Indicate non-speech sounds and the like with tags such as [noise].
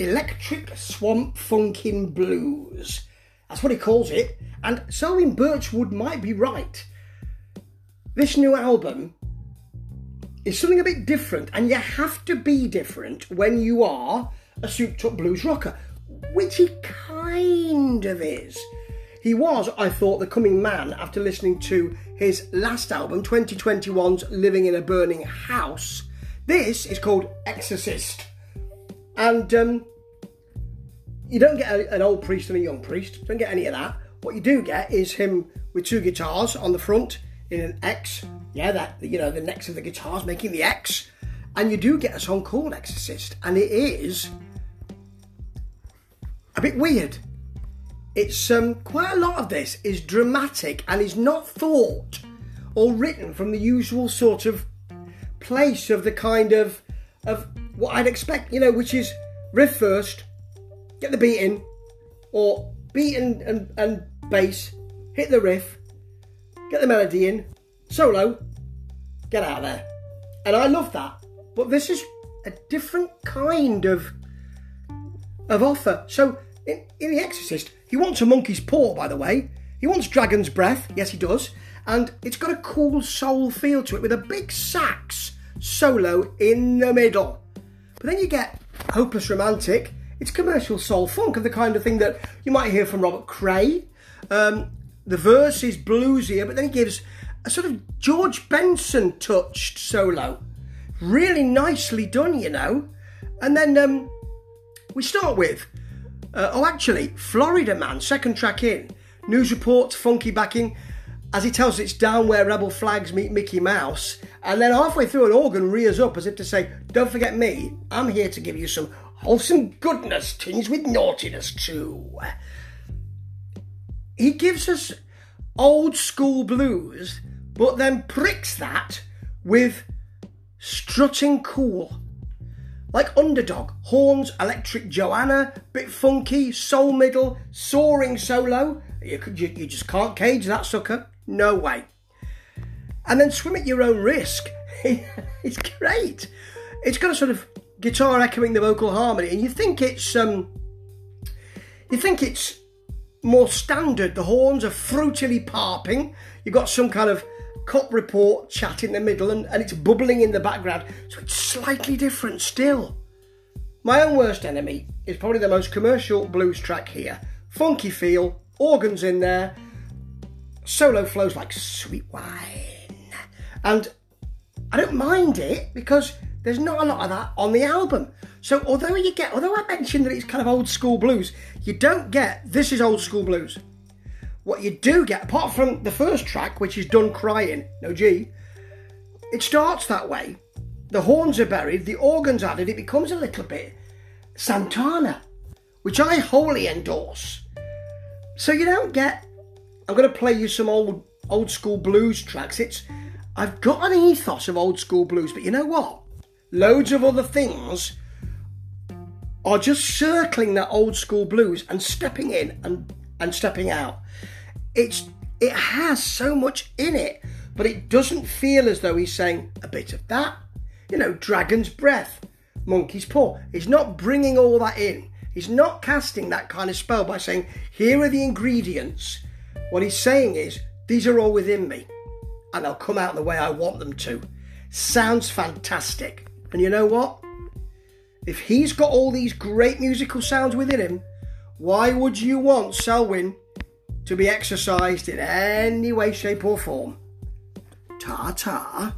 Electric Swamp Funkin' Blues. That's what he calls it. And Selwyn Birchwood might be right. This new album is something a bit different, and you have to be different when you are a souped up blues rocker, which he kind of is. He was, I thought, the coming man after listening to his last album, 2021's Living in a Burning House. This is called Exorcist. And um, you don't get a, an old priest and a young priest, don't get any of that. What you do get is him with two guitars on the front in an X. Yeah, that, you know, the necks of the guitars making the X. And you do get a song called Exorcist, and it is a bit weird it's um, quite a lot of this is dramatic and is not thought or written from the usual sort of place of the kind of of what I'd expect, you know, which is riff first, get the beat in, or beat and, and, and bass, hit the riff, get the melody in, solo, get out of there. And I love that. But this is a different kind of of offer. So in, in The Exorcist, he wants a monkey's paw, by the way. He wants dragon's breath. Yes, he does. And it's got a cool soul feel to it with a big sax solo in the middle. But then you get Hopeless Romantic. It's commercial soul funk of the kind of thing that you might hear from Robert Cray. Um, the verse is bluesier, but then he gives a sort of George Benson touched solo. Really nicely done, you know. And then um, we start with uh, oh, actually, Florida Man, second track in. News reports, funky backing, as he tells it's down where rebel flags meet Mickey Mouse. And then halfway through, an organ rears up as if to say, Don't forget me, I'm here to give you some wholesome goodness tinged with naughtiness too. He gives us old school blues, but then pricks that with strutting cool. Like Underdog, Horns, Electric Joanna, bit funky, soul middle, soaring solo. You, you, you just can't cage that sucker. No way. And then Swim at Your Own Risk. [laughs] it's great. It's got a sort of guitar echoing the vocal harmony, and you think it's um, you think it's more standard. The horns are fruitily parping. You've got some kind of cop report chat in the middle and, and it's bubbling in the background, so it's slightly different still. My Own Worst Enemy is probably the most commercial blues track here. Funky feel, organs in there, solo flows like sweet wine. And I don't mind it because there's not a lot of that on the album. So although you get, although I mentioned that it's kind of old school blues, you don't get this is old school blues. What you do get, apart from the first track, which is done crying, no G, it starts that way. The horns are buried, the organs added, it becomes a little bit Santana, which I wholly endorse. So you don't get. I'm going to play you some old old school blues tracks. It's I've got an ethos of old school blues, but you know what? Loads of other things are just circling that old school blues and stepping in and and stepping out. It's it has so much in it, but it doesn't feel as though he's saying a bit of that. You know, dragon's breath, monkey's paw. He's not bringing all that in. He's not casting that kind of spell by saying, here are the ingredients. What he's saying is, these are all within me, and they'll come out the way I want them to. Sounds fantastic. And you know what? If he's got all these great musical sounds within him, why would you want Selwyn to be exercised in any way, shape, or form? Ta ta.